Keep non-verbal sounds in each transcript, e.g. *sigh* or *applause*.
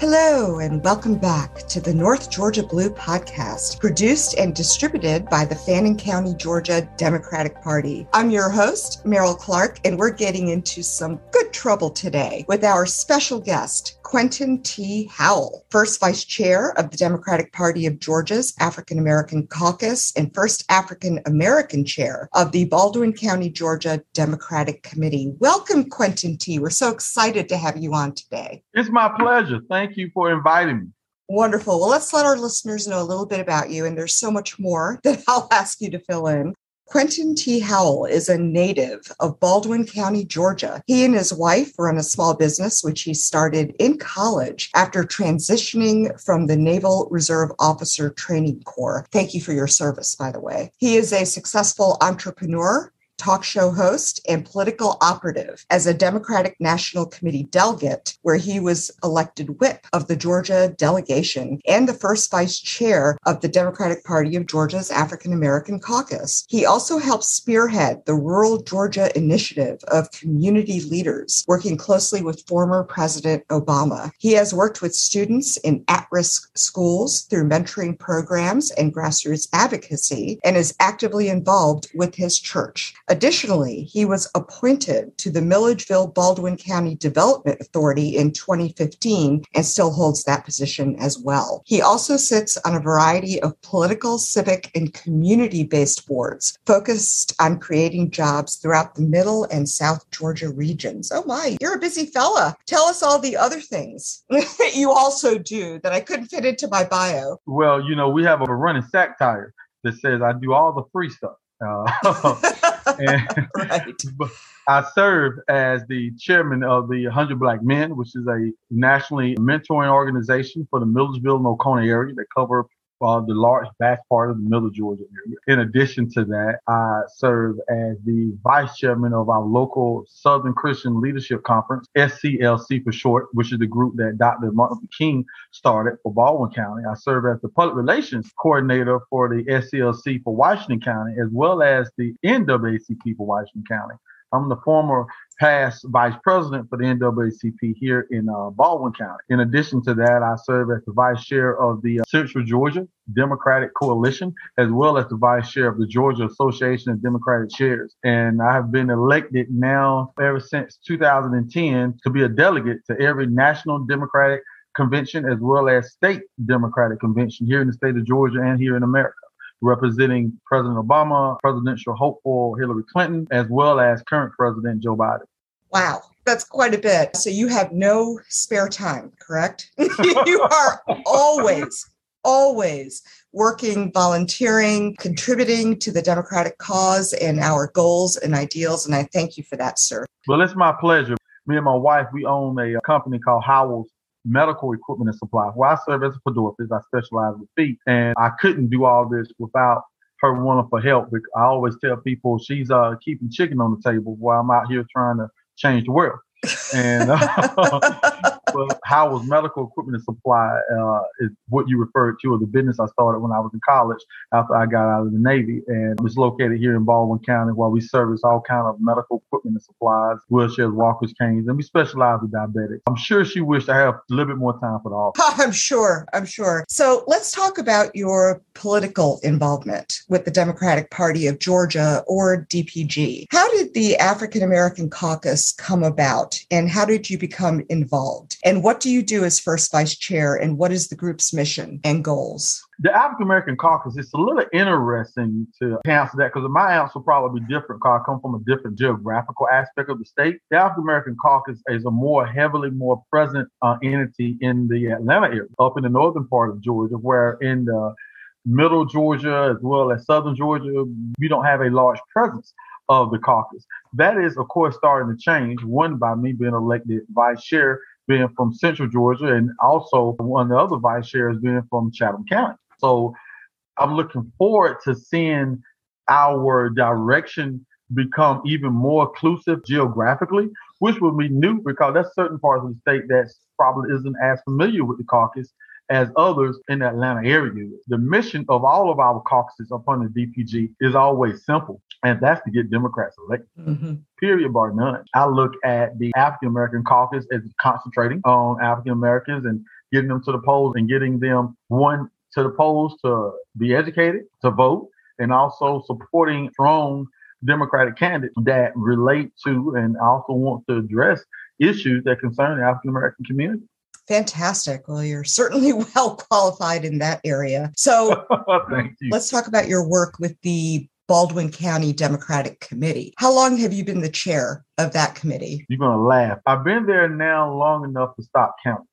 Hello, and welcome back to the North Georgia Blue podcast, produced and distributed by the Fannin County, Georgia Democratic Party. I'm your host, Meryl Clark, and we're getting into some good trouble today with our special guest, Quentin T. Howell, first vice chair of the Democratic Party of Georgia's African American Caucus and first African American chair of the Baldwin County, Georgia Democratic Committee. Welcome, Quentin T. We're so excited to have you on today. It's my pleasure. Thank you for inviting me. Wonderful. Well, let's let our listeners know a little bit about you. And there's so much more *laughs* that I'll ask you to fill in. Quentin T. Howell is a native of Baldwin County, Georgia. He and his wife run a small business, which he started in college after transitioning from the Naval Reserve Officer Training Corps. Thank you for your service, by the way. He is a successful entrepreneur talk show host, and political operative as a Democratic National Committee delegate, where he was elected whip of the Georgia delegation and the first vice chair of the Democratic Party of Georgia's African American caucus. He also helped spearhead the Rural Georgia Initiative of community leaders, working closely with former President Obama. He has worked with students in at risk schools through mentoring programs and grassroots advocacy and is actively involved with his church. Additionally, he was appointed to the Milledgeville Baldwin County Development Authority in 2015 and still holds that position as well. He also sits on a variety of political, civic, and community based boards focused on creating jobs throughout the Middle and South Georgia regions. Oh my, you're a busy fella. Tell us all the other things that *laughs* you also do that I couldn't fit into my bio. Well, you know, we have a running sack tire that says I do all the free stuff. Uh, *laughs* and *laughs* right. *laughs* I serve as the chairman of the 100 Black Men, which is a nationally mentoring organization for the Milledgeville and Oconee area that cover uh, the large, vast part of the middle Georgia area. In addition to that, I serve as the vice chairman of our local Southern Christian Leadership Conference, SCLC for short, which is the group that Dr. Martin Luther King started for Baldwin County. I serve as the public relations coordinator for the SCLC for Washington County, as well as the NAACP for Washington County. I'm the former past vice president for the NAACP here in uh, Baldwin County. In addition to that, I serve as the vice chair of the uh, Central Georgia Democratic Coalition, as well as the vice chair of the Georgia Association of Democratic Chairs. And I have been elected now ever since 2010 to be a delegate to every national Democratic convention as well as state Democratic convention here in the state of Georgia and here in America representing President Obama, presidential hopeful Hillary Clinton, as well as current President Joe Biden. Wow, that's quite a bit. So you have no spare time, correct? *laughs* you are always, always working, volunteering, contributing to the Democratic cause and our goals and ideals. And I thank you for that, sir. Well, it's my pleasure. Me and my wife, we own a company called Howell's medical equipment and supplies. Well, I serve as a podologist. I specialize with feet, and I couldn't do all this without her wanting for help. I always tell people she's uh, keeping chicken on the table while I'm out here trying to change the world. And *laughs* uh, Howell's Medical Equipment and Supply uh, is what you referred to as the business I started when I was in college after I got out of the Navy. And it's located here in Baldwin County where we service all kind of medical equipment and supplies, wheelchairs, walkers, canes, and we specialize with diabetics. I'm sure she wished I had a little bit more time for the office. *laughs* I'm sure. I'm sure. So let's talk about your political involvement with the Democratic Party of Georgia or DPG. How did the African American caucus come about and how did you become involved? And what do you do as first vice chair? And what is the group's mission and goals? The African American caucus, it's a little interesting to answer that because my answer will probably be different because I come from a different geographical aspect of the state. The African American caucus is a more heavily more present uh, entity in the Atlanta area, up in the northern part of Georgia, where in the middle Georgia as well as southern Georgia, we don't have a large presence of the caucus. That is, of course, starting to change. One by me being elected vice chair being from Central Georgia, and also one of the other vice chairs being from Chatham County. So I'm looking forward to seeing our direction become even more inclusive geographically, which will be new because that's certain parts of the state that probably isn't as familiar with the caucus as others in the Atlanta area. The mission of all of our caucuses up on the DPG is always simple, and that's to get Democrats elected. Mm-hmm. Period, bar none. I look at the African American caucus as concentrating on African Americans and getting them to the polls and getting them one to the polls to be educated, to vote, and also supporting strong Democratic candidates that relate to and also want to address issues that concern the African American community. Fantastic. Well, you're certainly *laughs* well qualified in that area. So *laughs* let's talk about your work with the Baldwin County Democratic Committee. How long have you been the chair of that committee? You're going to laugh. I've been there now long enough to stop counting.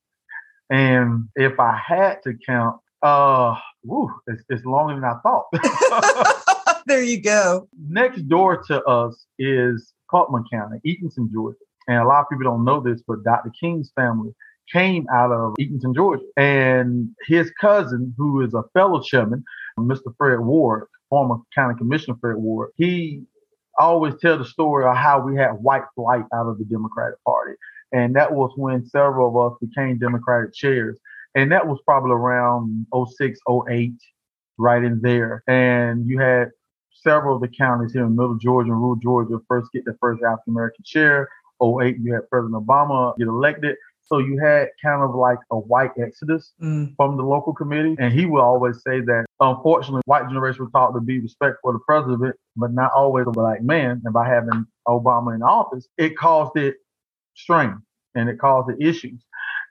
And if I had to count, uh, woo, it's, it's longer than I thought. *laughs* there you go. Next door to us is Putnam County, Eatonton, Georgia. And a lot of people don't know this, but Dr. King's family came out of Eatonton, Georgia. And his cousin, who is a fellow chairman, Mr. Fred Ward, former county commissioner Fred Ward, he always tell the story of how we had white flight out of the Democratic Party. And that was when several of us became Democratic chairs. And that was probably around 06, 08, right in there. And you had several of the counties here in Middle Georgia and Rural Georgia first get their first African American chair. 08, you had President Obama get elected. So you had kind of like a white exodus mm. from the local committee. And he would always say that unfortunately white generation was taught to be respectful of the president, but not always a black man. And by having Obama in office, it caused it strain and it caused the issues.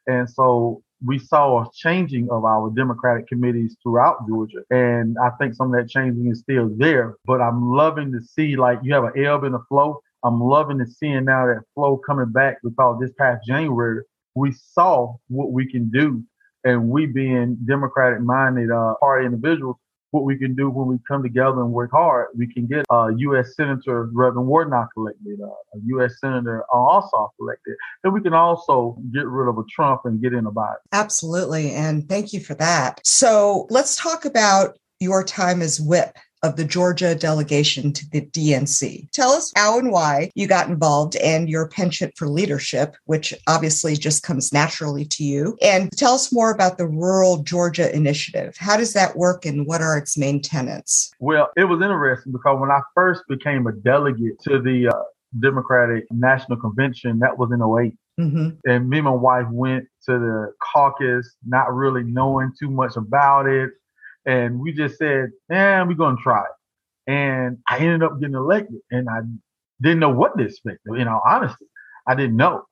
And so we saw a changing of our Democratic committees throughout Georgia. And I think some of that changing is still there. But I'm loving to see like you have an ebb and a flow. I'm loving to seeing now that flow coming back because this past January we saw what we can do, and we being democratic minded uh, party individuals, what we can do when we come together and work hard. We can get uh, U.S. Senator Reverend Warnock elected, uh, a U.S. Senator Ossoff elected, and we can also get rid of a Trump and get in a Biden. Absolutely, and thank you for that. So let's talk about your time as whip of the Georgia delegation to the DNC. Tell us how and why you got involved and your penchant for leadership, which obviously just comes naturally to you. And tell us more about the Rural Georgia Initiative. How does that work and what are its main tenets? Well, it was interesting because when I first became a delegate to the uh, Democratic National Convention, that was in 8 mm-hmm. And me and my wife went to the caucus, not really knowing too much about it and we just said, "Man, we're gonna try." It. And I ended up getting elected, and I didn't know what to expect. You know, honestly, I didn't know,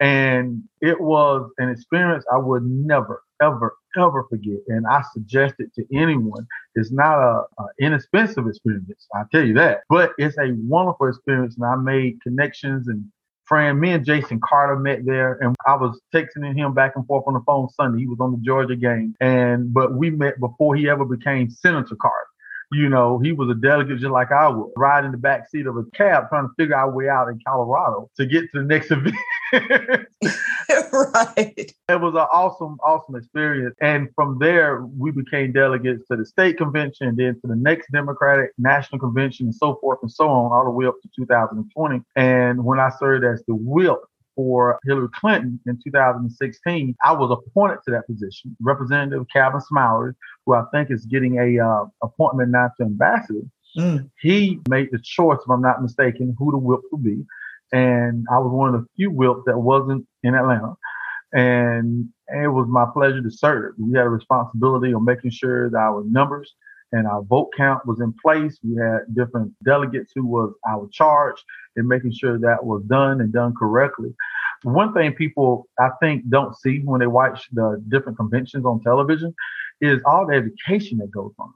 and it was an experience I would never, ever, ever forget. And I suggest it to anyone. It's not a, a inexpensive experience, I tell you that, but it's a wonderful experience, and I made connections and friend. Me and Jason Carter met there, and I was texting him back and forth on the phone Sunday. He was on the Georgia game, and but we met before he ever became Senator Carter. You know, he was a delegate just like I was, riding in the back seat of a cab trying to figure our way out in Colorado to get to the next *laughs* event. *laughs* right. It was an awesome, awesome experience. And from there, we became delegates to the state convention, then to the next Democratic National Convention, and so forth and so on, all the way up to 2020. And when I served as the whip for Hillary Clinton in 2016, I was appointed to that position. Representative Calvin Smyre, who I think is getting a uh, appointment now to ambassador, mm. he made the choice, if I'm not mistaken, who the whip would be and I was one of the few whips that wasn't in Atlanta. And it was my pleasure to serve. We had a responsibility of making sure that our numbers and our vote count was in place. We had different delegates who was our charge in making sure that was done and done correctly. One thing people I think don't see when they watch the different conventions on television is all the education that goes on.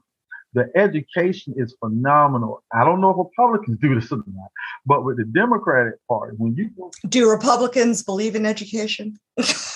The education is phenomenal. I don't know if Republicans do this or not, but with the Democratic Party, when you do Republicans believe in education? *laughs*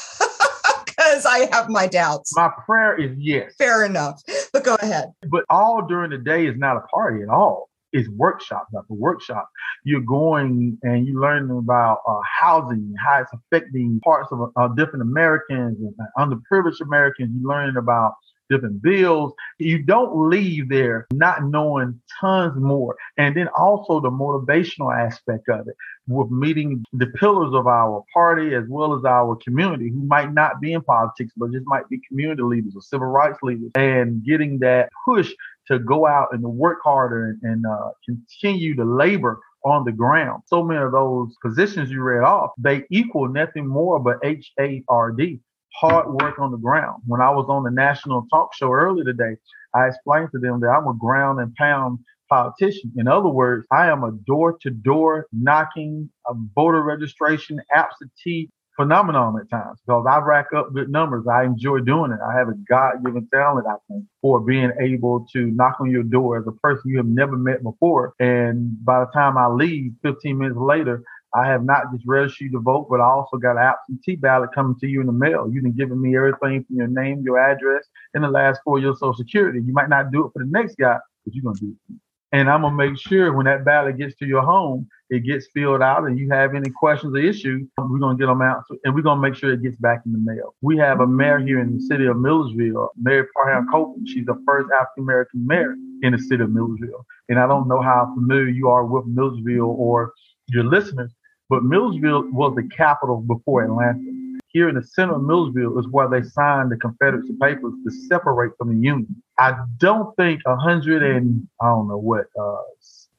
Because I have my doubts. My prayer is yes. Fair enough. But go ahead. But all during the day is not a party at all is workshop after workshop. You're going and you're learning about uh, housing, how it's affecting parts of uh, different Americans and underprivileged Americans. You're learning about different bills. You don't leave there not knowing tons more. And then also the motivational aspect of it with meeting the pillars of our party as well as our community who might not be in politics, but just might be community leaders or civil rights leaders and getting that push to go out and to work harder and, and uh, continue to labor on the ground. So many of those positions you read off, they equal nothing more but H A R D hard work on the ground. When I was on the national talk show earlier today, I explained to them that I'm a ground and pound politician. In other words, I am a door to door knocking, a voter registration, absentee phenomenon at times because I rack up good numbers. I enjoy doing it. I have a God given talent, I think, for being able to knock on your door as a person you have never met before. And by the time I leave 15 minutes later, I have not just registered to vote, but I also got an absentee ballot coming to you in the mail. You've been giving me everything from your name, your address, and the last four of your social security. You might not do it for the next guy, but you're going to do it. And I'm going to make sure when that ballot gets to your home, it gets filled out and you have any questions or issues, we're going to get them out and we're going to make sure it gets back in the mail. We have a mayor here in the city of Milledgeville, Mary Parham Copelan. She's the first African American mayor in the city of Milledgeville. And I don't know how familiar you are with Milledgeville or your listeners, but Milledgeville was the capital before Atlanta. Here in the center of Milledgeville is where they signed the Confederacy Papers to separate from the Union. I don't think hundred and I don't know what uh,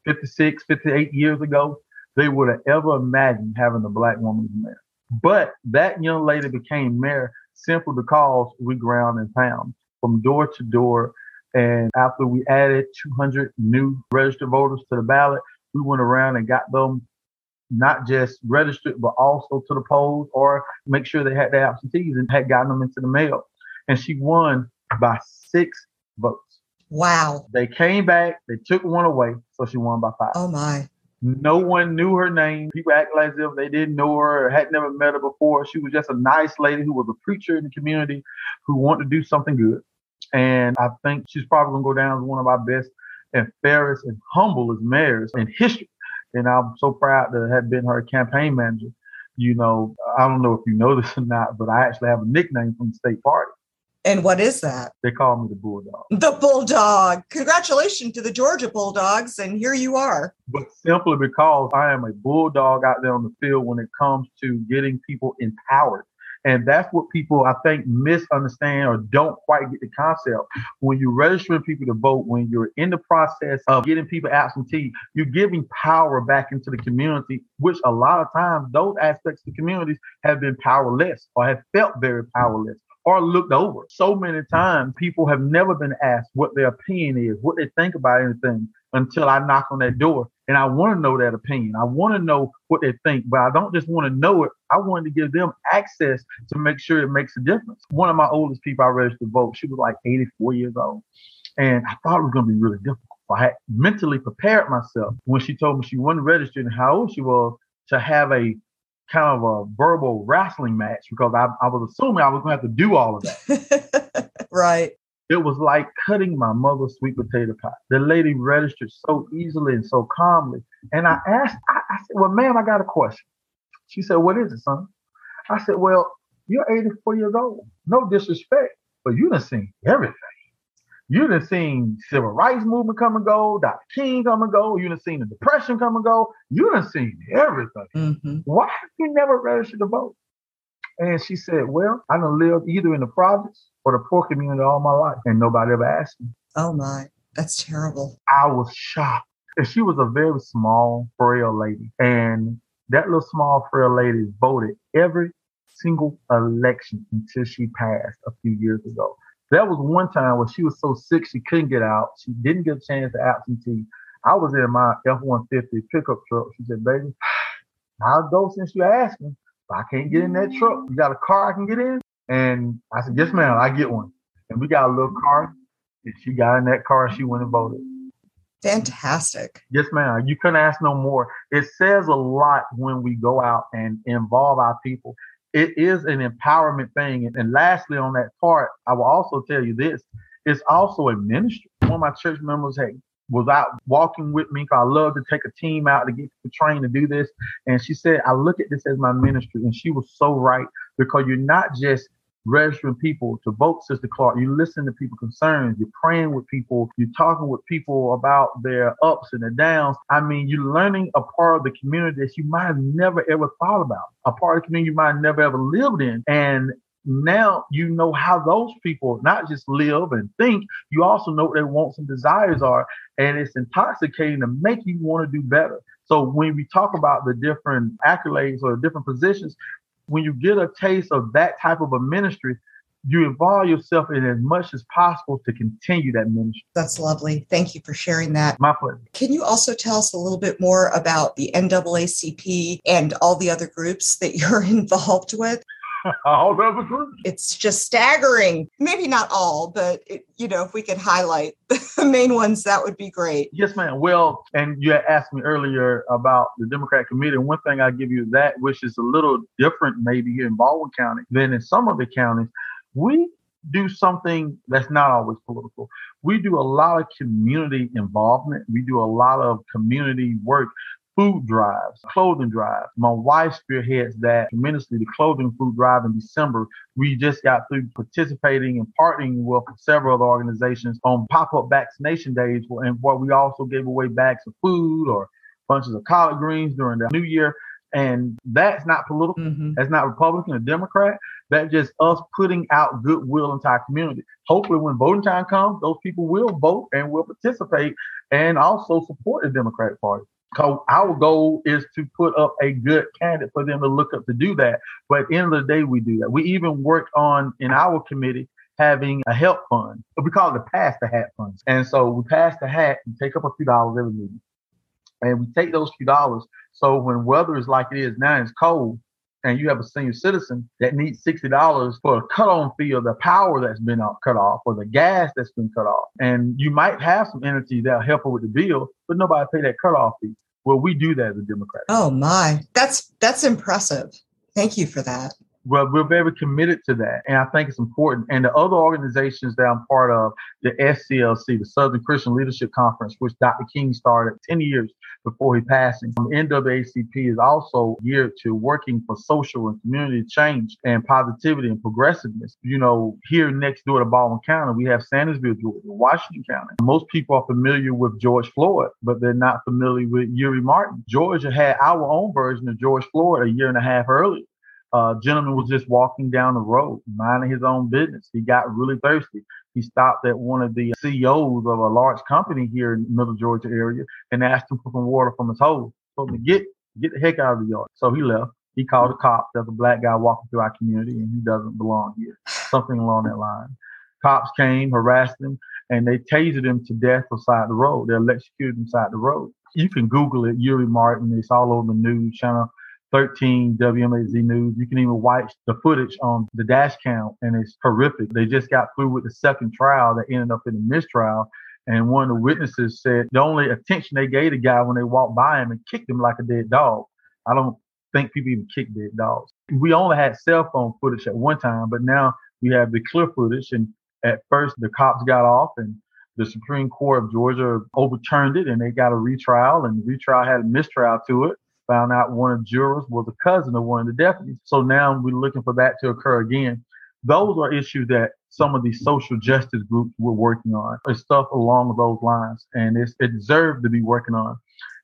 56, 58 years ago they would have ever imagined having a black woman as mayor. But that young lady became mayor simply because we ground and pound from door to door. And after we added 200 new registered voters to the ballot, we went around and got them not just registered, but also to the polls or make sure they had their absentees and had gotten them into the mail. And she won by six votes. Wow. They came back, they took one away, so she won by five. Oh my. No one knew her name. People act like as if they didn't know her or had never met her before. She was just a nice lady who was a preacher in the community who wanted to do something good. And I think she's probably gonna go down as one of our best and fairest and humblest mayors in history and I'm so proud to have been her campaign manager. You know, I don't know if you know this or not, but I actually have a nickname from the state party. And what is that? They call me the Bulldog. The Bulldog. Congratulations to the Georgia Bulldogs. And here you are. But simply because I am a Bulldog out there on the field when it comes to getting people empowered and that's what people, I think, misunderstand or don't quite get the concept. When you're registering people to vote, when you're in the process of getting people absentee, you're giving power back into the community, which a lot of times those aspects of the communities have been powerless or have felt very powerless or looked over. So many times people have never been asked what their opinion is, what they think about anything until I knock on that door. And I want to know that opinion. I want to know what they think, but I don't just want to know it. I wanted to give them access to make sure it makes a difference. One of my oldest people I registered to vote, she was like 84 years old. And I thought it was going to be really difficult. I had mentally prepared myself when she told me she wasn't registered and how old she was to have a kind of a verbal wrestling match because I, I was assuming I was going to have to do all of that. *laughs* right. It was like cutting my mother's sweet potato pie. The lady registered so easily and so calmly. And I asked, I, I said, Well, ma'am, I got a question. She said, What is it, son? I said, Well, you're 84 years old. No disrespect, but you done seen everything. You done seen civil rights movement come and go, Dr. King come and go. You done seen the depression come and go. You done seen everything. Mm-hmm. Why have you never registered to vote? And she said, Well, I done lived either in the province or the poor community all my life, and nobody ever asked me. Oh my, that's terrible. I was shocked. And she was a very small, frail lady. And that little small, frail lady voted every single election until she passed a few years ago. That was one time where she was so sick she couldn't get out. She didn't get a chance to absentee. I was in my F-150 pickup truck. She said, baby, *sighs* I'll go since you asked me. I can't get in that truck. You got a car I can get in? And I said, yes, ma'am, I get one. And we got a little car. And she got in that car and she went and voted. Fantastic. Yes, ma'am. You couldn't ask no more. It says a lot when we go out and involve our people. It is an empowerment thing. And lastly, on that part, I will also tell you this: it's also a ministry. One of my church members had was out walking with me because I love to take a team out to get the train to do this. And she said, I look at this as my ministry. And she was so right because you're not just registering people to vote, Sister Clark. You listen to people concerns. You're praying with people. You're talking with people about their ups and their downs. I mean, you're learning a part of the community that you might have never ever thought about, a part of the community you might have never ever lived in. And now you know how those people not just live and think, you also know what their wants and desires are. And it's intoxicating to make you want to do better. So when we talk about the different accolades or different positions, When you get a taste of that type of a ministry, you involve yourself in as much as possible to continue that ministry. That's lovely. Thank you for sharing that. My pleasure. Can you also tell us a little bit more about the NAACP and all the other groups that *laughs* you're involved with? *laughs* all the. It's just staggering. Maybe not all, but it, you know, if we could highlight *laughs* the main ones, that would be great. Yes, ma'am. Well, and you had asked me earlier about the Democrat Committee. And one thing I give you that, which is a little different maybe here in Baldwin County than in some of the counties, we do something that's not always political. We do a lot of community involvement. We do a lot of community work, food drives, clothing drives. My wife spearheads that tremendously, the clothing food drive in December. We just got through participating and partnering with several other organizations on pop-up vaccination days and where we also gave away bags of food or bunches of collard greens during the new year. And that's not political. Mm-hmm. That's not Republican or Democrat. That's just us putting out goodwill into our community. Hopefully, when voting time comes, those people will vote and will participate and also support the Democratic Party. Our goal is to put up a good candidate for them to look up to do that. But at the end of the day, we do that. We even work on in our committee having a help fund. We call it the pass the hat funds. And so we pass the hat and take up a few dollars every meeting. And we take those few dollars. So when weather is like it is now, it's cold, and you have a senior citizen that needs $60 for a cut on fee of the power that's been uh, cut off or the gas that's been cut off. And you might have some entities that'll help her with the bill, but nobody pay that cutoff fee. Well, we do that as a Democrat. Oh my, that's that's impressive. Thank you for that well, we're very committed to that. And I think it's important. And the other organizations that I'm part of, the SCLC, the Southern Christian Leadership Conference, which Dr. King started 10 years before he passed. And NAACP is also geared to working for social and community change and positivity and progressiveness. You know, here next door to Baldwin County, we have Sandersville, Georgia, Washington County. Most people are familiar with George Floyd, but they're not familiar with Eurie Martin. Georgia had our own version of George Floyd a year and a half earlier uh, gentleman was just walking down the road, minding his own business. He got really thirsty. He stopped at one of the CEOs of a large company here in Middle Georgia area and asked him for some water from his hose. Told him to get get the heck out of the yard. So he left. He called the cops. There's a black guy walking through our community and he doesn't belong here. Something along that line. Cops came, harassed him, and they tasered him to death beside the road. They electrocuted him beside the road. You can Google it, Eurie Martin. It's all over the news channel. 13 WMAZ News. You can even watch the footage on the dash cam, and it's horrific. They just got through with the second trial that ended up in a mistrial. And one of the witnesses said the only attention they gave the guy when they walked by him and kicked him like a dead dog. I don't think people even kick dead dogs. We only had cell phone footage at one time, but now we have the clear footage. And at first, the cops got off, and the Supreme Court of Georgia overturned it, and they got a retrial, and the retrial had a mistrial to it found out one of the jurors was a cousin of one of the deputies. So now we're looking for that to occur again. Those are issues that some of these social justice groups were working on. It's stuff along those lines, and it's, it deserved to be working on.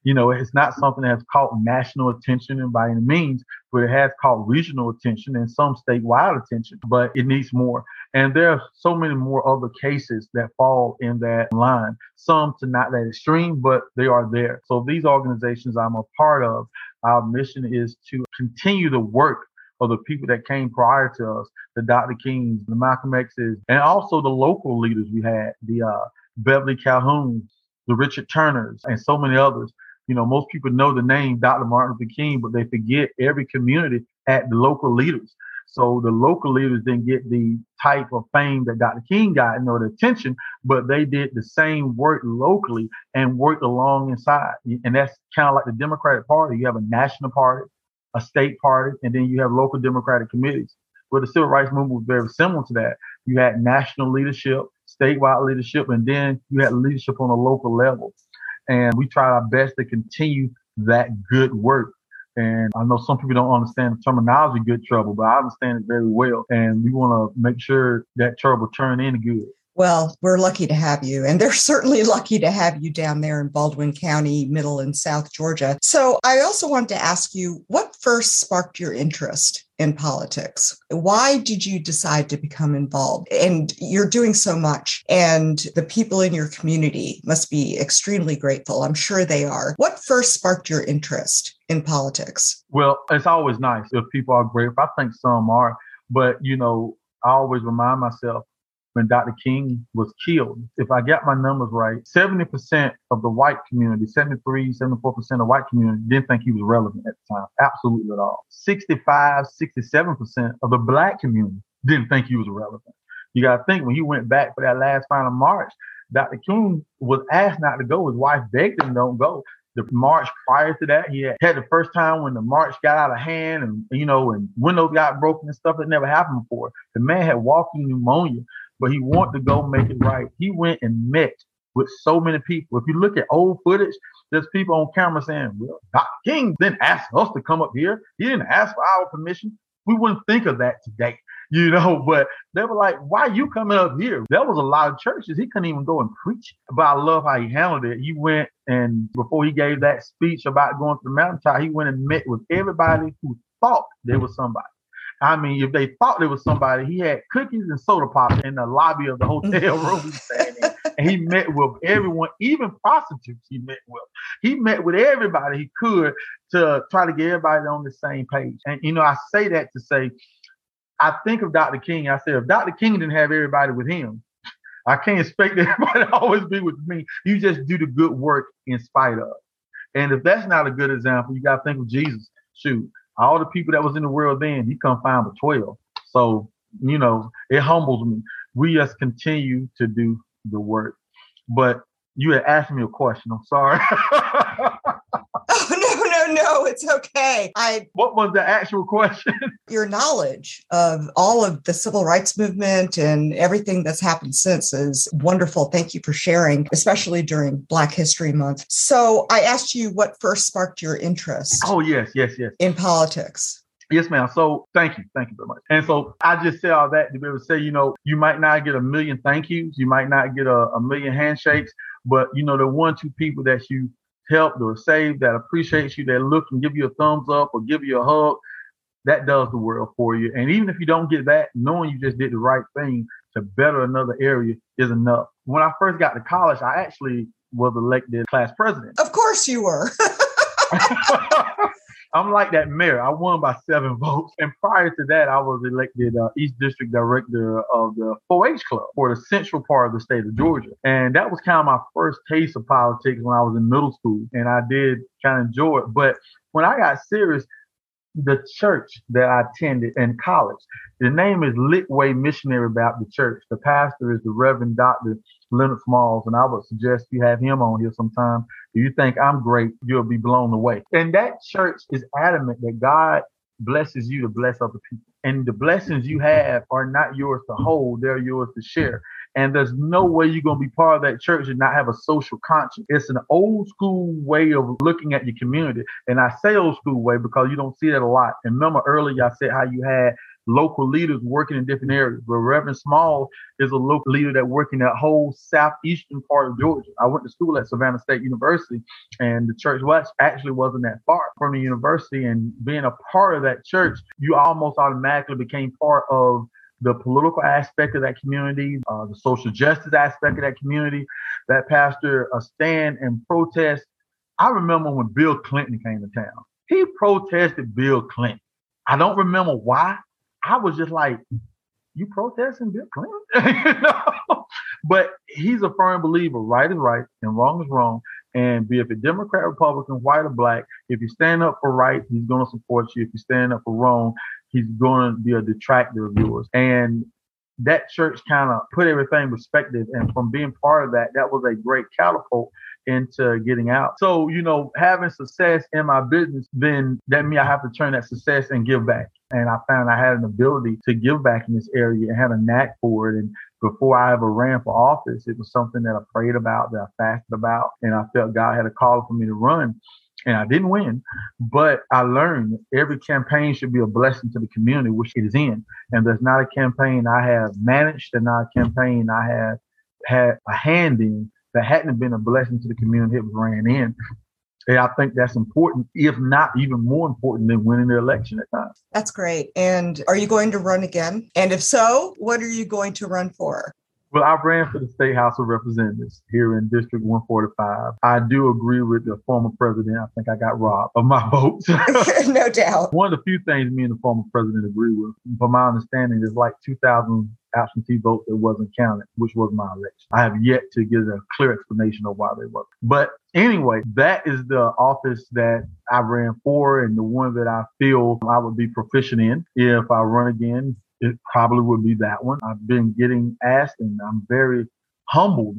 You know, it's not something that has caught national attention and by any means, but it has caught regional attention and some statewide attention, but it needs more. And there are so many more other cases that fall in that line. Some to not that extreme, but they are there. So these organizations I'm a part of, our mission is to continue the work of the people that came prior to us, the Dr. Kings, the Malcolm X's, and also the local leaders we had, the uh, Beverly Calhouns, the Richard Turners, and so many others. You know, most people know the name Dr. Martin Luther King, but they forget every community had the local leaders. So the local leaders didn't get the type of fame that Dr. King got and the attention, but they did the same work locally and worked along inside. And that's kind of like the Democratic Party. You have a national party, a state party, and then you have local Democratic committees. Where the civil rights movement was very similar to that. You had national leadership, statewide leadership, and then you had leadership on a local level. And we tried our best to continue that good work. And I know some people don't understand the terminology good trouble, but I understand it very well. And we want to make sure that trouble turn into good. Well, we're lucky to have you, and they're *laughs* certainly lucky to have you down there in Baldwin County, Middle and South Georgia. So, I also wanted to ask you what first sparked your interest in politics? Why did you decide to become involved? And you're doing so much, and the people in your community must be extremely grateful. I'm sure they are. What first sparked your interest in politics? Well, it's always nice if people are grateful. I think some are, but you know, I always remind myself when Dr. King was killed. If I got my numbers right, 70% of the white community, 73, 74% of the white community didn't think he was relevant at the time. Absolutely at all. 65, 67% of the black community didn't think he was relevant. You got to think when he went back for that last final march, Dr. King was asked not to go. His wife begged him, don't go the march prior to that. He had, had the first time when the march got out of hand and, you know, and windows got broken and stuff that never happened before. The man had walking pneumonia but he wanted to go make it right. He went and met with so many people. If you look at old footage, there's people on camera saying, well, Dr. King didn't ask us to come up here. He didn't ask for our permission. We wouldn't think of that today, *laughs* you know, but they were like, why you coming up here? There was a lot of churches. He couldn't even go and preach. But I love how he handled it. He went and before he gave that speech about going to the mountaintop, he went and met with everybody who thought there was somebody. I mean, if they thought there was somebody, he had cookies and soda pop in the lobby of the *laughs* hotel room and he met with everyone, even prostitutes he met with. He met with everybody he could to try to get everybody on the same page. And you know, I say that to say, I think of Dr. King. I say, if Dr. King didn't have everybody with him, I can't expect *laughs* everybody to always be with me. You just do the good work in spite of. And if that's not a good example, you got to think of Jesus. Shoot, all the people that was in the world then, he come find the 12. So, you know, it humbles me. We just continue to do the work. But you had asked me a question. I'm sorry. *laughs* *laughs* no, *laughs* it's okay. I What was the actual question? *laughs* your knowledge of all of the civil rights movement and everything that's happened since is wonderful. Thank you for sharing, especially during Black History Month. So I asked you what first sparked your interest. Oh, yes, yes, yes. In politics. Yes, ma'am. So thank you. Thank you very much. And so I just say all that to be able to say, you know, you might not get a million thank yous. You might not get a, a million handshakes, but you know, the one, two people that you helped or saved that appreciates you, that look and give you a thumbs up or give you a hug, that does the world for you. And even if you don't get that, knowing you just did the right thing to better another area is enough. When I first got to college, I actually was elected class president. Of course you were. *laughs* *laughs* I'm like that mayor. I won by seven *laughs* votes. And prior to that, I was elected uh, East District Director of the 4-H Club for the central part of the state of Georgia. And that was kind of my first taste of politics when I was in middle school. And I did kind of enjoy it. But when I got serious, the church that I attended in college. The name is Litway Missionary Baptist Church. The pastor is the Reverend Dr. Leonard Smalls, and I would suggest you have him on here sometime. If you think I'm great, you'll be blown away. And that church is adamant that God blesses you to bless other people. And the blessings you have are not yours to hold, they're yours to share. And there's no way you're going to be part of that church and not have a social conscience. It's an old school way of looking at your community. And I say old school way because you don't see that a lot. And remember earlier I said how you had local leaders working in different areas. But Reverend Small is a local leader that works in that whole southeastern part of Georgia. I went to school at Savannah State University, and the church was actually wasn't that far from the university. And being a part of that church, you almost automatically became part of the political aspect of that community, uh, the social justice aspect of that community, that pastor uh, stand and protest. I remember when Bill Clinton came to town. He protested Bill Clinton. I don't remember why. I was just like, you protesting Bill Clinton? *laughs* you know? But he's a firm believer, right is right and wrong is wrong. And be if a Democrat, Republican, white or black, if you stand up for right, he's going to support you. If you stand up for wrong, he's going to be a detractor of yours. And that church kind of put everything in perspective. And from being part of that, that was a great catapult into getting out. So, you know, having success in my business, then that means I have to turn that success and give back. And I found I had an ability to give back in this area and had a knack for it. And before I ever ran for office, it was something that I prayed about, that I fasted about, and I felt God had a call for me to run and I didn't win, but I learned every campaign should be a blessing to the community, which it is in. And there's not a campaign I have managed and not a campaign I have had a hand in that hadn't been a blessing to the community it was ran in. And I think that's important, if not even more important than winning the election at times. That's great. And are you going to run again? And if so, what are you going to run for? Well, I ran for the State House of Representatives here in District 145. I do agree with the former president. I think I got robbed of my *laughs* votes. *laughs* no doubt. One of the few things me and the former president agree with, from my understanding, is like 2,000 absentee vote that wasn't counted, which was my election. I have yet to get a clear explanation of why they were. But anyway, that is the office that I ran for and the one that I feel I would be proficient in if I run again. It probably would be that one. I've been getting asked and I'm very humbled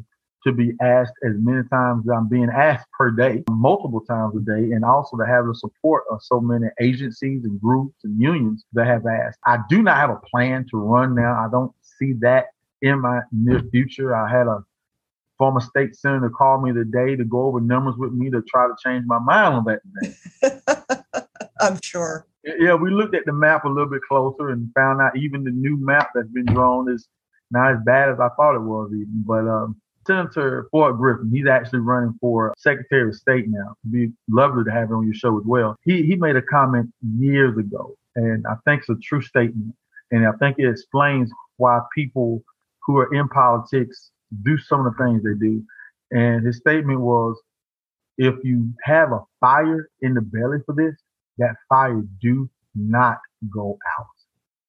to be asked as many times as I'm being asked per day, multiple times a day, and also to have the support of so many agencies and groups and unions that have asked. I do not have a plan to run now. I don't see that in my near future. I had a former state senator call me today to go over numbers with me to try to change my mind on that today. *laughs* I'm sure. Yeah, we looked at the map a little bit closer and found out even the new map that's been drawn is not as bad as I thought it was even. But um, Senator Floyd Griffin, he's actually running for Secretary of State now. It'd be lovely to have him on your show as well. He he made a comment years ago, and I think it's a true statement. And I think it explains why people who are in politics do some of the things they do. And his statement was, if you have a fire in the belly for this, that fire do not go out.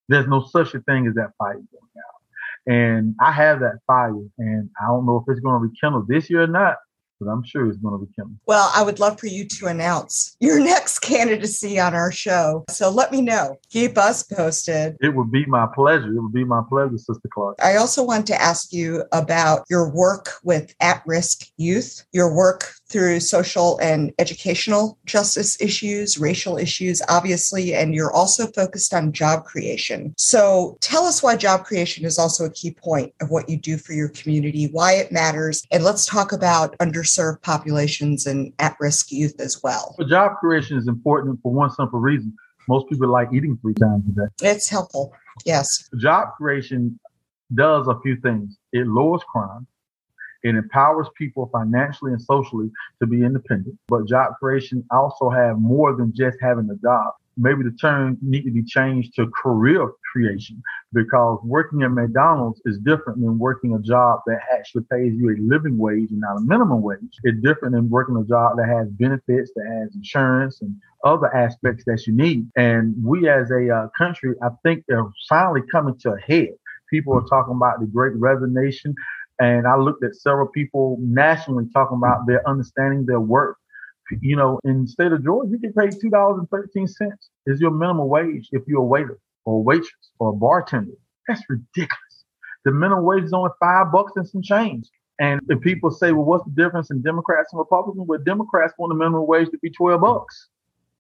There's no such a thing as that fire going out. And I have that fire and I don't know if it's going to rekindle this year or not, but I'm sure it's going to be coming. Well, I would love for you to announce your *laughs* next candidacy on our show. So let me know. Keep us posted. It would be my pleasure. It would be my pleasure, Sister Clark. I also want to ask you about your work with at risk youth, your work through social and educational justice issues, racial issues, obviously, and you're also focused on job creation. So tell us why job creation is also a key point of what you do for your community, why it matters, and let's talk about underserved populations and at risk youth as well. well. Job creation is important for one simple reason. Most people like eating three times a day. It's helpful. Yes. Job creation does a few things. It lowers crime it empowers people financially and socially to be independent. But job creation also have more than just having a job. Maybe the term need to be changed to career creation because working at McDonald's is different than working a job that actually pays you a living wage and not a minimum wage. It's different than working a job that has benefits, that has insurance and other aspects that you need. And we as a uh, country, I think they're finally coming to a head. People are talking about the great resignation. And I looked at several people nationally talking about their understanding their worth. You know, in the state of Georgia, you get paid two dollars and thirteen cents is your minimum wage if you're a waiter or a waitress or a bartender. That's ridiculous. The minimum wage is only five bucks and some change. And if people say, well, what's the difference in Democrats and Republicans? Well, Democrats want the minimum wage to be 12 bucks.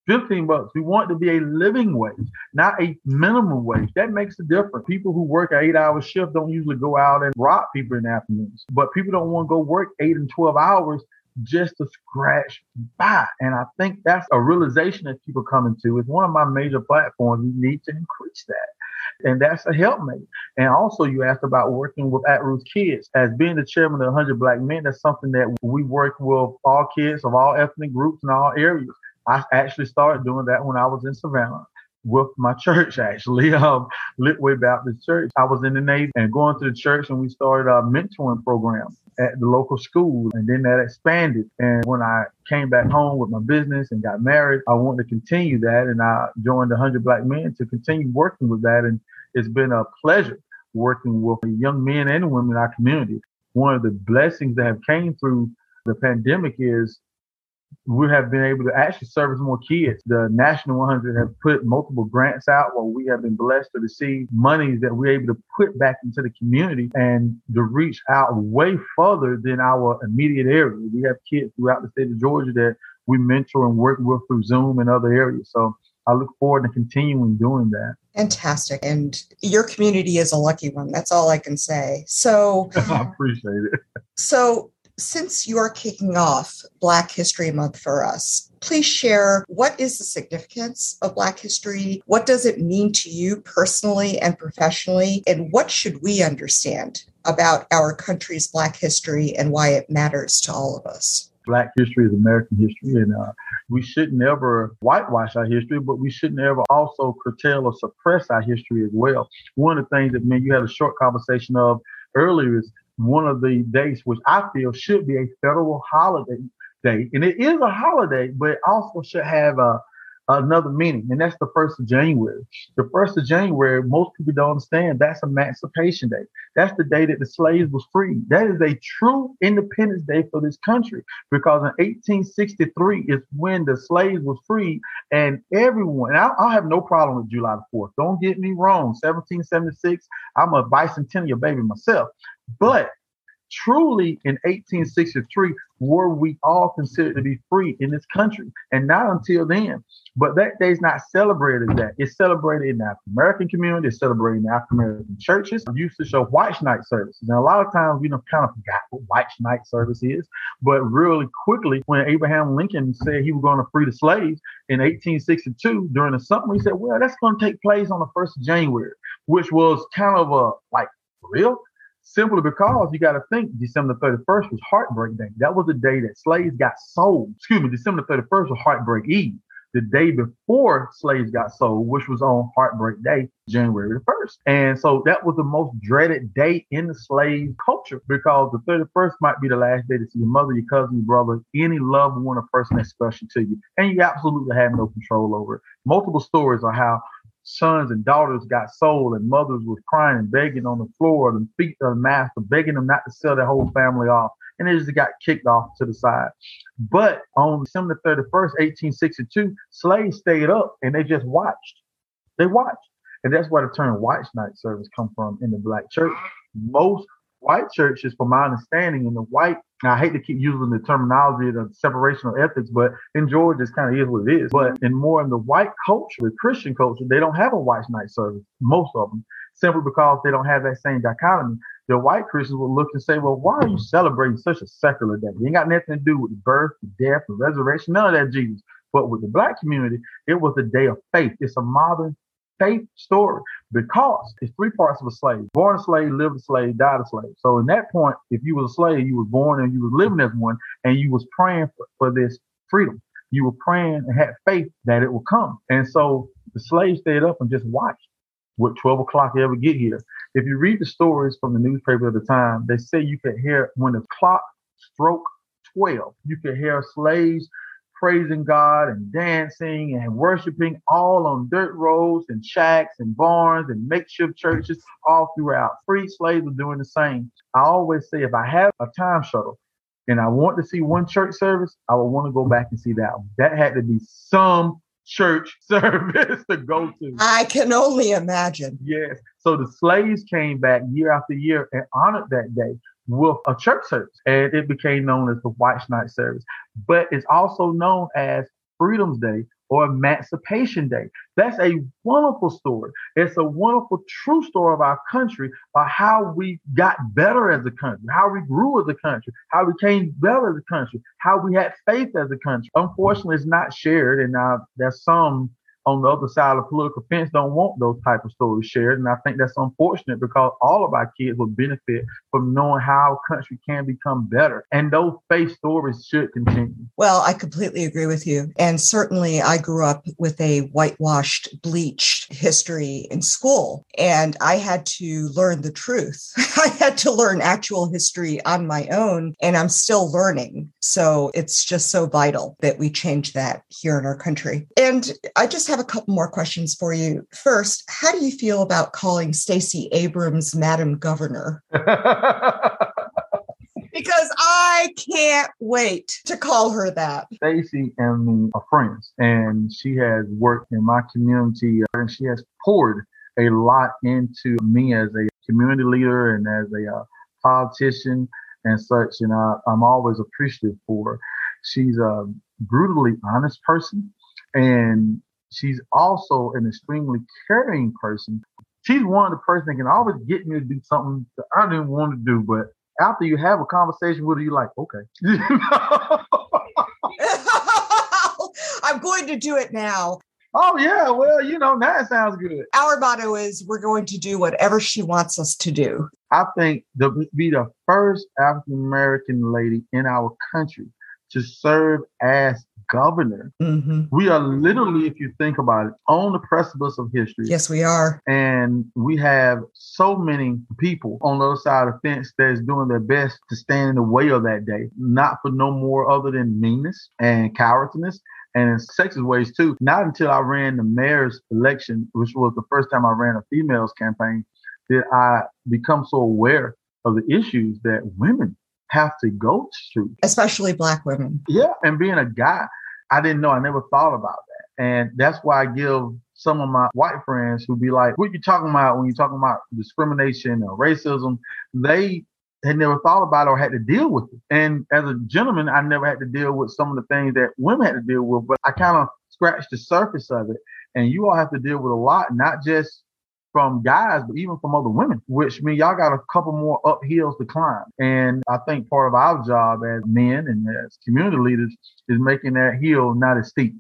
15 bucks. We want to be a living wage, not a minimum wage. That makes a difference. People who work an eight hour shift don't usually go out and rob people in the afternoons, but people don't want to go work eight and 12 hours just to scratch by. And I think that's a realization that people come into. It's one of my major platforms. We need to increase that. And that's a helpmate. And also, you asked about working with at risk kids. As being the chairman of 100 Black Men, that's something that we work with all kids of all ethnic groups in all areas. I actually started doing that when I was in Savannah with my church, actually, *laughs* um, Litway Baptist Church. I was in the Navy and going to the church, and we started a mentoring program at the local school, and then that expanded. And when I came back home with my business and got married, I wanted to continue that, and I joined the 100 Black Men to continue working with that. And it's been a pleasure working with young men and women in our community. One of the blessings that have came through the pandemic is we have been able to actually service more kids. The National 100 have put multiple grants out where we have been blessed to receive monies that we're able to put back into the community and to reach out way further than our immediate area. We have kids throughout the state of Georgia that we mentor and work with through Zoom and other areas. So I look forward to continuing doing that. Fantastic. And your community is a lucky one. That's all I can say. So *laughs* I appreciate it. So since you're kicking off Black History Month for us, please share what is the significance of Black history? What does it mean to you personally and professionally? And what should we understand about our country's Black history and why it matters to all of us. Black history is American history, and uh, we should never whitewash our history, but we should never also curtail or suppress our history as well. One of the things that, man, you had a short conversation of earlier is one of the days which I feel should be a federal holiday day. And it is a holiday, but it also should have a another meaning, and that's the first of January. The first of January, most people don't understand that's Emancipation Day. That's the day that the slaves was freed. That is a true Independence Day for this country because in 1863 is when the slaves was freed, and everyone. And I, I have no problem with July the Fourth. Don't get me wrong. 1776, I'm a bicentennial baby myself, but truly in 1863 were we all considered to be free in this country and not until then. But that day is not celebrated as that. It's celebrated in the african american community it's celebrated in african american churches. Used to show watch night services. And a lot of times we know kind of forgot what watch night service is. But really quickly when abraham lincoln said he was going to free the slaves in 1862 during the summer he said well that's going to take place on the 1st of january which was kind of a like real simply because you got to think December 31st was Heartbreak Day. That was the day that slaves got sold. Excuse me, December 31st was Heartbreak Eve. The day before slaves got sold, which was on Heartbreak Day, January the 1st. And so that was the most dreaded day in the slave culture because the 31st might be the last day to see your mother, your cousin, your brother, any loved one or person that's special to you. And you absolutely have no control over it. Multiple stories are how sons and daughters got sold and mothers was crying and begging on the floor and feet of the master, begging them not to sell their whole family off. And they just got kicked off to the side. But on December 31st, 1862, slaves stayed up and they just watched. They watched. And that's where the term watch night service come from in the black church. Most white churches, from my understanding, and the white, I hate to keep using the terminology of separation of ethics, but in Georgia, it's kind of is what it is. But in more in the white culture, the Christian culture, they don't have a watch night service, most of them, simply because they don't have that same dichotomy. The white Christians will look and say, well, why are you celebrating such a secular day? It ain't got nothing to do with the birth, death, resurrection, none of that Jesus. But with the black community, it was a day of faith. It's a modern faith story because it's three parts of a slave. Born a slave, lived a slave, died a slave. So in that point, if you was a slave, you was born and you was living as one and you was praying for, for this freedom. You were praying and had faith that it would come. And so the slaves stayed up and just watched what 12 o'clock ever get here. If you read the stories from the newspaper at the time, they say you could hear when the clock struck 12, you could hear slaves praising God and dancing and worshiping all on dirt roads and shacks and barns and makeshift churches all throughout. Free slaves are doing the same. I always say if I have a time shuttle and I want to see one church service, I would want to go back and see that one. That had to be some church *laughs* service to go to. I can only imagine. Yes. So the slaves came back year after year and honored that day with a church service, and it became known as the Watch Night service. But it's also known as Freedom's Day or Emancipation Day. That's a wonderful story. It's a wonderful, true story of our country, of how we got better as a country, how we grew as a country, how we came better as a country, how we had faith as a country. Unfortunately, it's not shared, and now there's some on the other side of the political fence don't want those type of stories shared. And I think that's unfortunate because all of our kids will benefit from knowing how a country can become better. And those faith stories should continue. Well, I completely agree with you. And certainly I grew up with a whitewashed, bleached history in school. And I had to learn the truth. *laughs* I had to learn actual history on my own. And I'm still learning. So it's just so vital that we change that here in our country. And I just have have a couple more questions for you. First, how do you feel about calling Stacey Abrams Madam Governor? *laughs* because I can't wait to call her that. Stacey and me are friends, and she has worked in my community, uh, and she has poured a lot into me as a community leader and as a uh, politician and such. And I, I'm always appreciative for her. She's a brutally honest person, and She's also an extremely caring person. She's one of the person that can always get me to do something that I didn't want to do, but after you have a conversation with her, you're like, okay. *laughs* I'm going to do it now. Oh yeah, well, you know, that sounds good. Our motto is we're going to do whatever she wants us to do. I think to be the first African American lady in our country to serve as governor. Mm-hmm. We are literally, if you think about it, on the precipice of history. Yes, we are. And we have so many people on the other side of the fence that is doing their best to stand in the way of that day, not for no more other than meanness and cowardliness and in sexist ways too. Not until I ran the mayor's election, which was the first time I ran a females campaign, did I become so aware of the issues that women have to go through, especially black women. Yeah, and being a guy, I didn't know. I never thought about that, and that's why I give some of my white friends who be like, "What you talking about when you're talking about discrimination or racism?" They had never thought about or had to deal with it. And as a gentleman, I never had to deal with some of the things that women had to deal with, but I kind of scratched the surface of it. And you all have to deal with a lot, not just from guys, but even from other women, which means y'all got a couple more uphills to climb. And I think part of our job as men and as community leaders is making that hill not as steep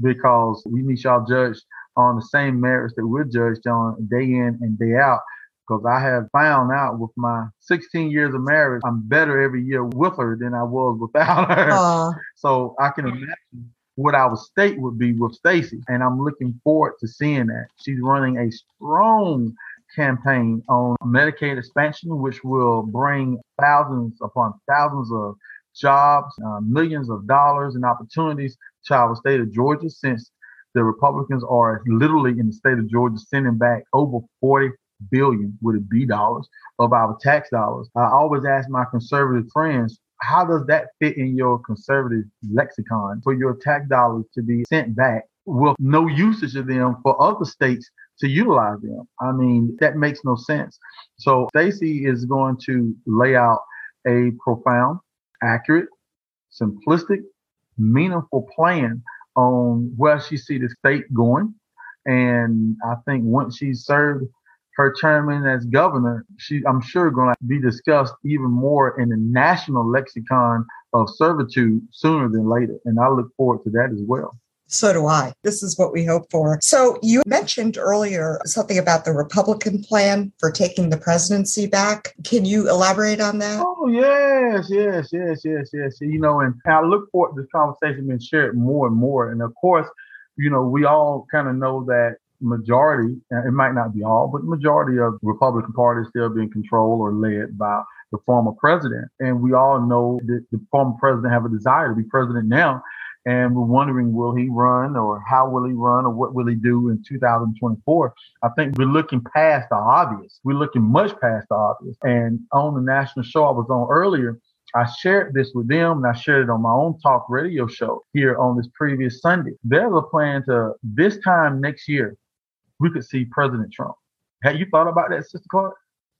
because we need y'all judged on the same merits that we're judged on day in and day out because I have found out with my 16 years of marriage, I'm better every year with her than I was without her. Uh, *laughs* so I can imagine what our state would be with Stacey, and I'm looking forward to seeing that. She's running a strong campaign on Medicaid expansion, which will bring thousands upon thousands of jobs, uh, millions of dollars and opportunities to our state of Georgia since the Republicans are literally in the state of Georgia sending back over 40 billion with be dollars of our tax dollars. I always ask my conservative friends, how does that fit in your conservative lexicon for your tax dollars to be sent back with no usage of them for other states to utilize them? I mean, that makes no sense. So Stacey is going to lay out a profound, accurate, simplistic, meaningful plan on where she see the state going. And I think once she's served her term in as governor, she, I'm sure, going to be discussed even more in the national lexicon of servitude sooner than later. And I look forward to that as well. So do I. This is what we hope for. So you mentioned earlier something about the Republican plan for taking the presidency back. Can you elaborate on that? Oh yes, yes, yes, yes, yes. You know, and I look forward to this conversation being shared more and more. And of course, you know, we all kind of know that majority, it might not be all, but majority of the Republican Party is still being controlled or led by the former president. And we all know that the former president have a desire to be president now. And we're wondering, will he run or how will he run or what will he do in 2024? I think we're looking past the obvious. We're looking much past the obvious. And on the national show I was on earlier, I shared this with them and I shared it on my own talk radio show here on this previous Sunday. There's a plan to this time next year, we could see President Trump. Have you thought about that, Sister Clark?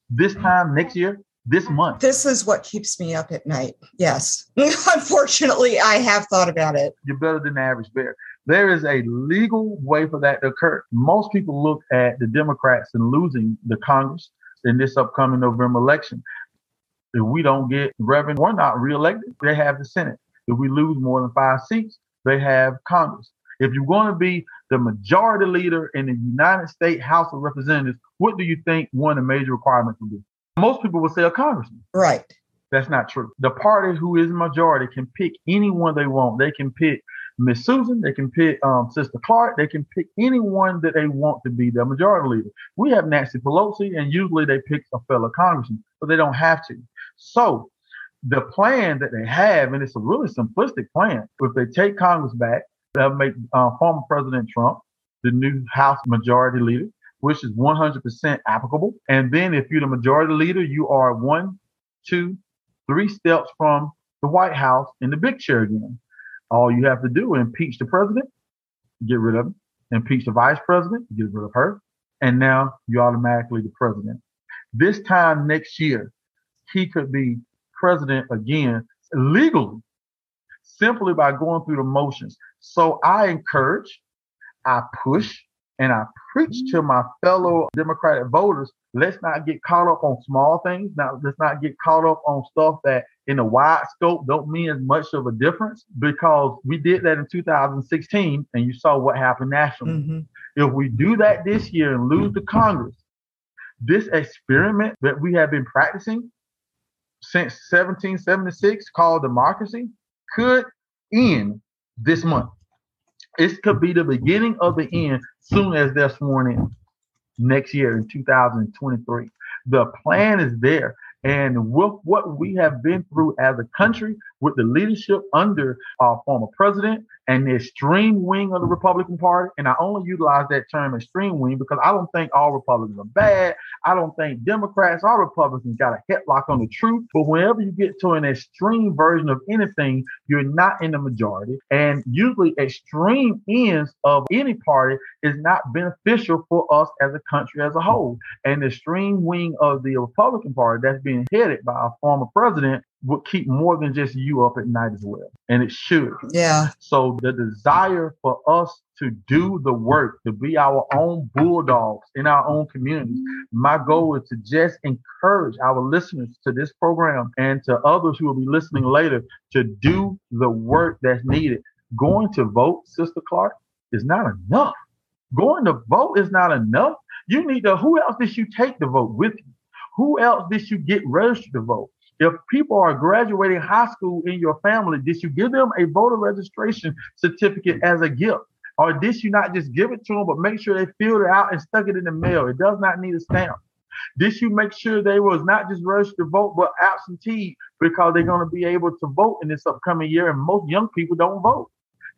This time next year, this month. This is what keeps me up at night. Yes. *laughs* Unfortunately, I have thought about it. You're better than the average bear. There is a legal way for that to occur. Most people look at the Democrats and losing the Congress in this upcoming November election. If we don't get Reverend, Warnock reelected. They have the Senate. If we lose more than five seats, they have Congress. If you're going to be the majority leader in the United States House of Representatives, what do you think one of the major requirements would be? Most people would say a congressman. Right. That's not true. The party who is majority can pick anyone they want. They can pick Miss Susan. They can pick um, Sister Clark. They can pick anyone that they want to be the majority leader. We have Nancy Pelosi, and usually they pick a fellow congressman, but they don't have to. So the plan that they have, and it's a really simplistic plan, if they take Congress back, They'll make uh, former President Trump the new House Majority Leader, which is 100% applicable. And then if you're the Majority Leader, you are one, two, three steps from the White House in the big chair again. All you have to do is impeach the president, get rid of him, impeach the vice president, get rid of her, and now you're automatically the president. This time next year, he could be president again legally simply by going through the motions. So I encourage, I push, And I preach to my fellow Democratic voters, let's not get caught up on small things. Now, let's not get caught up on stuff that in a wide scope don't mean as much of a difference because we did that in 2016 and you saw what happened nationally. Mm-hmm. If we do that this year and lose the Congress, this experiment that we have been practicing since 1776 called democracy could end this month. It could be the beginning of the end soon as they're sworn in next year in 2023. The plan is there. And with what we have been through as a country, with the leadership under our former president and the extreme wing of the Republican Party, and I only utilize that term extreme wing because I don't think all Republicans are bad. I don't think Democrats all Republicans got a headlock on the truth. But whenever you get to an extreme version of anything, you're not in the majority. And usually extreme ends of any party is not beneficial for us as a country as a whole. And the extreme wing of the Republican Party that's being headed by our former president would keep more than just you up at night as well. And it should. Yeah. So the desire for us to do the work, to be our own bulldogs in our own communities. My goal is to just encourage our listeners to this program and to others who will be listening later to do the work that's needed. Going to vote, Sister Clark, is not enough. Going to vote is not enough. You need to, who else did you take the vote with you? Who else did you get registered to vote? If people are graduating high school in your family, did you give them a voter registration certificate as a gift? Or did you not just give it to them, but make sure they filled it out and stuck it in the mail? It does not need a stamp. Did you make sure they was not just registered to vote, but absentee because they're going to be able to vote in this upcoming year? And most young people don't vote.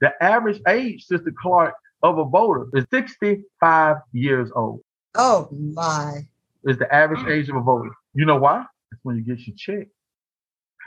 The average age, Sister Clark, of a voter is 65 years old. Oh my. Is the average mm. age of a voter. You know why? It's when you get your check.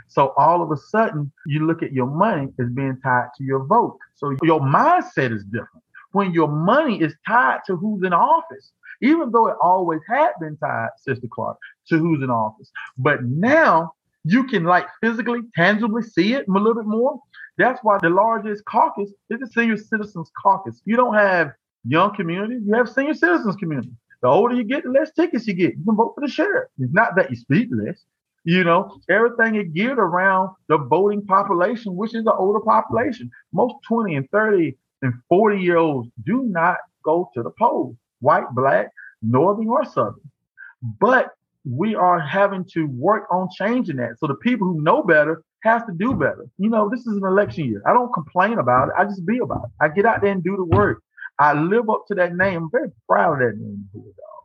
So all of a sudden, you look at your money as being tied to your vote. So your mindset is different. When your money is tied to who's in office, even though it always had been tied, Sister Clark, to who's in office. But now you can like physically, tangibly see it a little bit more. That's why the largest caucus is the senior citizens caucus. You don't have young communities, you have senior citizens community. The older you get, the less tickets you get. You can vote for the sheriff. It's not that you speak less. You know, everything is geared around the voting population, which is the older population. Most 20 and 30 and 40 year olds do not go to the polls, white, black, northern, or southern. But we are having to work on changing that. So the people who know better has to do better. You know, this is an election year. I don't complain about it. I just be about it. I get out there and do the work. I live up to that name. I'm very proud of that name,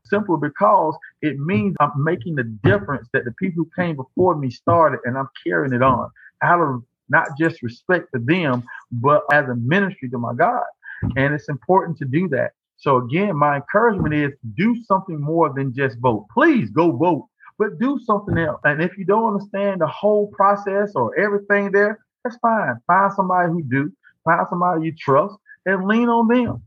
simply because it means I'm making the difference that the people who came before me started and I'm carrying it on out of not just respect for them, but as a ministry to my God. And it's important to do that. So again, my encouragement is do something more than just vote. Please go vote, but do something else. And if you don't understand the whole process or everything there, that's fine. Find somebody who do, find somebody you trust and lean on them.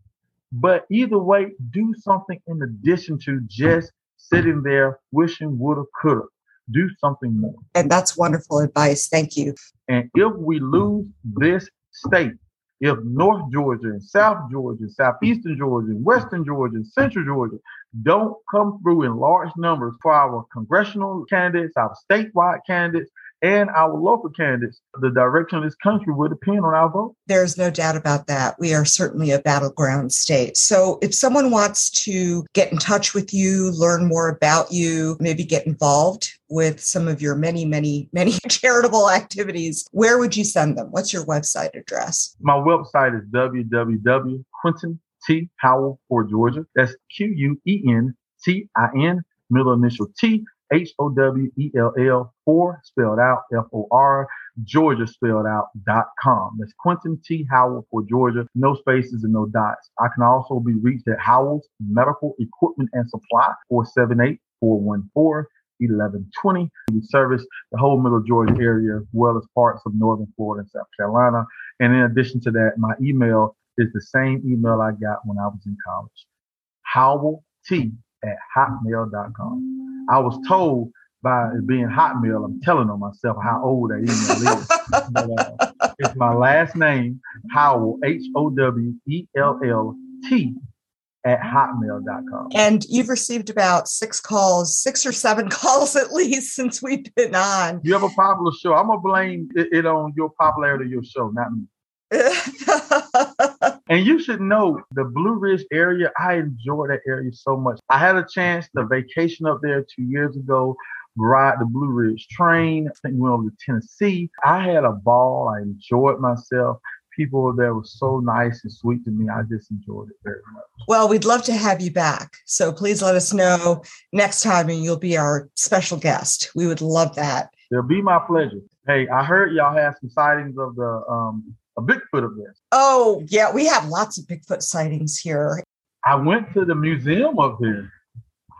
But either way, do something in addition to just sitting there wishing woulda, coulda. Do something more. And that's wonderful advice. Thank you. And if we lose this state, if North Georgia and South Georgia, Southeastern Georgia, Western Georgia, Central Georgia don't come through in large numbers for our congressional candidates, our statewide candidates, and our local candidates, the direction of this country will depend on our vote. There's no doubt about that. We are certainly a battleground state. So if someone wants to get in touch with you, learn more about you, maybe get involved with some of your many, many, many *laughs* charitable activities, where would you send them? What's your website address? My website is www.quentin T Howell for Georgia. That's Q U E N T I N, middle initial T H O W E L L four spelled out F O R Georgia spelled out dot com. That's Quentin T. Howell for Georgia. No spaces and no dots. I can also be reached at Howell's Medical Equipment and Supply 478 414 1120. We service the whole middle Georgia area as well as parts of northern Florida and South Carolina. And in addition to that, my email is the same email I got when I was in college. Howell T at hotmail.com. I was told by being Hotmail, I'm telling on myself how old that email is. but, uh, it's my last name, Howell, H O W E L L T, at hotmail.com. And you've received about six calls, six or seven *laughs* calls at least since we've been on. You have a popular show. I'm gonna blame it, it on your popularity of your show, not me. *laughs* and you should know the Blue Ridge area. I enjoy that area so much. I had a chance to vacation up there two years ago, ride the Blue Ridge train. I think we went over to Tennessee. I had a ball. I enjoyed myself people there were so nice and sweet to me. I just enjoyed it very much. Well, we'd love to have you back. So please let us know next time and you'll be our special guest. We would love that. It'll be my pleasure. Hey, I heard y'all have some sightings of the um a Bigfoot there. Oh, yeah, we have lots of Bigfoot sightings here. I went to the museum up there.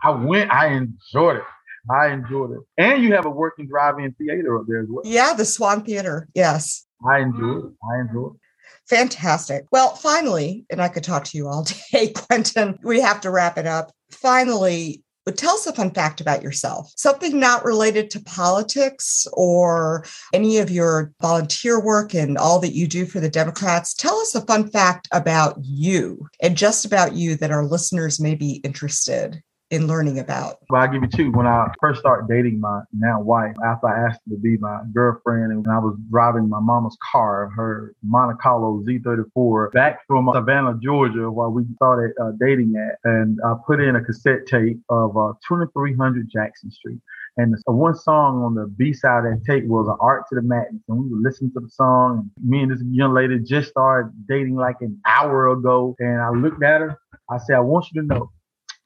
I went, I enjoyed it. I enjoyed it. And you have a working drive-in theater up there as well. Yeah, the Swan Theater. Yes. I enjoyed it. I enjoyed it. Fantastic. Well, finally, and I could talk to you all *laughs* day, Quentin, we have to wrap it up. Finally, but tell us a fun fact about yourself, something not related to politics or any of your volunteer work and all that you do for the Democrats. Tell us a fun fact about you and just about you that our listeners may be interested in learning about? Well, I'll give you two. When I first started dating my now wife, after I asked her to be my girlfriend, and I was driving my mama's car, her Monte Carlo Z34, back from Savannah, Georgia, while we started uh, dating at, and I put in a cassette tape of uh, 2300 Jackson Street. And the, one song on the B side of that tape was an Art to the Madness. And we would listen to the song. And me and this young lady just started dating like an hour ago. And I looked at her. I said, I want you to know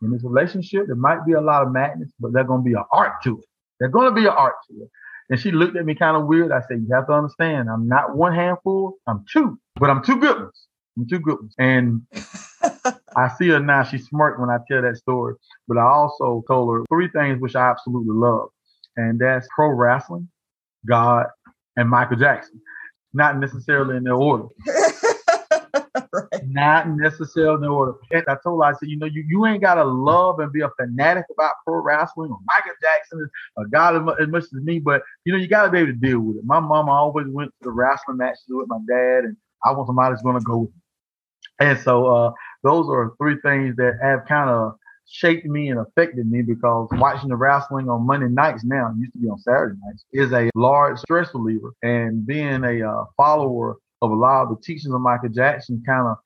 in this relationship, there might be a lot of madness, but there's going to be an art to it. There's going to be an art to it. And she looked at me kind of weird. I said, you have to understand, I'm not one handful, I'm two, but I'm two good ones. I'm two good ones. And *laughs* I see her now. She smirked when I tell that story. But I also told her three things which I absolutely love. And that's pro wrestling, God, and Michael Jackson. Not necessarily in their order. *laughs* Not necessarily. And I told her, I said, you know, you, you ain't got to love and be a fanatic about pro wrestling or Michael Jackson or God as much as me, but, you know, you got to be able to deal with it. My mama always went to the wrestling matches with my dad, and I want somebody that's to go with me. And so uh, those are three things that have kind of shaped me and affected me because watching the wrestling on Monday nights now, used to be on Saturday nights, is a large stress reliever. And being a uh, follower of a lot of the teachings of Michael Jackson kind of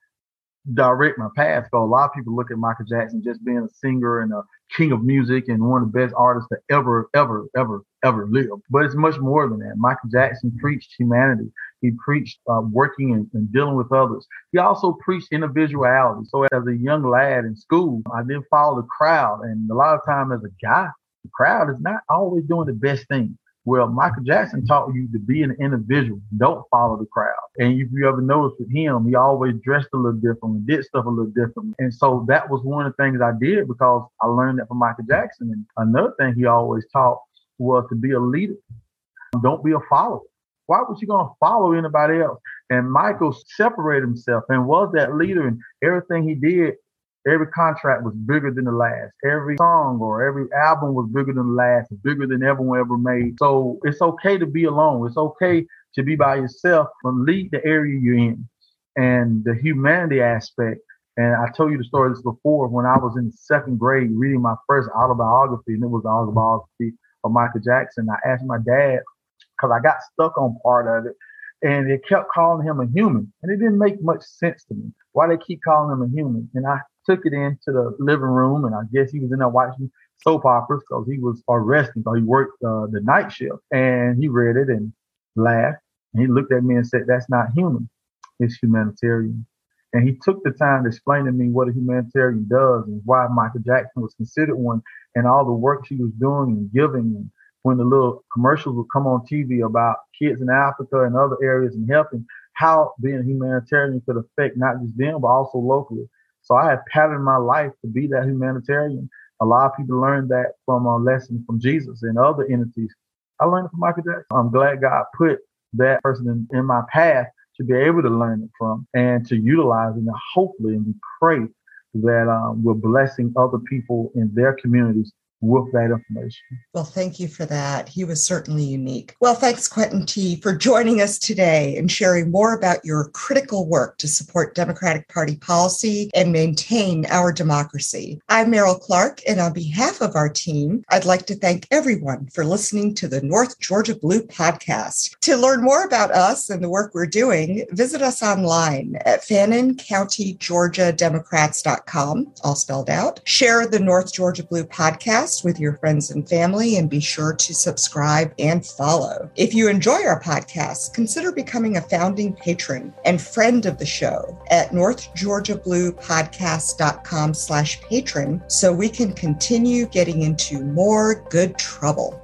direct my path. Because a lot of people look at Michael Jackson just being a singer and a king of music and one of the best artists to ever, ever, ever, ever live. But it's much more than that. Michael Jackson preached humanity. He preached uh, working and, and, dealing with others. He also preached individuality. So as a young lad in school, I didn't follow the crowd. And a lot of time as a guy, the crowd is not always doing the best thing. Well, Michael Jackson taught you to be an individual. Don't follow the crowd. And if you ever noticed with him, he always dressed a little different did stuff a little different. And so that was one of the things I did because I learned that from Michael Jackson. And another thing he always taught was to be a leader. Don't be a follower. Why was you going to follow anybody else? And Michael separated himself and was that leader. And everything he did Every contract was bigger than the last. Every song or every album was bigger than the last, bigger than everyone ever made. So it's okay to be alone. It's okay to be by yourself and lead the area you're in. And the humanity aspect. And I told you the story this before when I was in second grade reading my first autobiography, and it was the autobiography of Michael Jackson. I asked my dad because I got stuck on part of it and it kept calling him a human. And it didn't make much sense to me why they keep calling him a human. And I took it into the living room, and I guess he was in there watching soap operas because he was arrested because he worked uh, the night shift. And he read it and laughed. And he looked at me and said, "That's not human. It's humanitarian." And he took the time to explain to me what a humanitarian does and why Michael Jackson was considered one, and all the work she was doing and giving. And when the little commercials would come on TV about kids in Africa and other areas and helping, how being a humanitarian could affect not just them but also locally. So I have patterned my life to be that humanitarian. A lot of people learned that from a lesson from Jesus and other entities. I learned it from Michael Jackson. I'm glad God put that person in, in my path to be able to learn it from and to utilize it and hopefully and we pray that um, we're blessing other people in their communities with that information. Well, thank you for that. He was certainly unique. Well, thanks, Quentin T., for joining us today and sharing more about your critical work to support Democratic Party policy and maintain our democracy. I'm Meryl Clark, and on behalf of our team, I'd like to thank everyone for listening to the North Georgia Blue podcast. To learn more about us and the work we're doing, visit us online at FanninCountyGeorgiaDemocrats.com, all spelled out. Share the North Georgia Blue podcast with your friends and family and be sure to subscribe and follow. If you enjoy our podcast, consider becoming a founding patron and friend of the show at northgeorgiabluepodcast.com slash patron so we can continue getting into more good trouble.